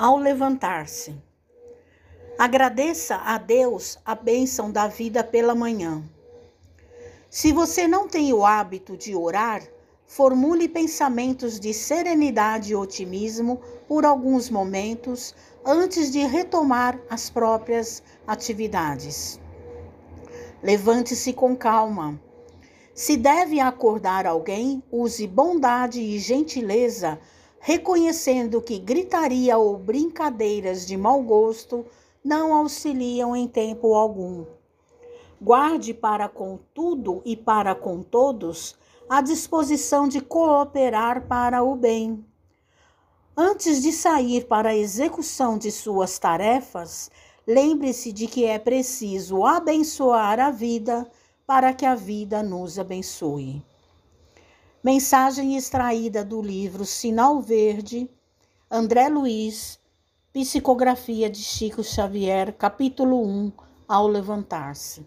ao levantar-se. Agradeça a Deus a bênção da vida pela manhã. Se você não tem o hábito de orar, formule pensamentos de serenidade e otimismo por alguns momentos antes de retomar as próprias atividades. Levante-se com calma. Se deve acordar alguém, use bondade e gentileza reconhecendo que gritaria ou brincadeiras de mau gosto não auxiliam em tempo algum. Guarde para com tudo e para com todos a disposição de cooperar para o bem. Antes de sair para a execução de suas tarefas, lembre-se de que é preciso abençoar a vida para que a vida nos abençoe. Mensagem extraída do livro Sinal Verde, André Luiz, Psicografia de Chico Xavier, capítulo 1, ao levantar-se.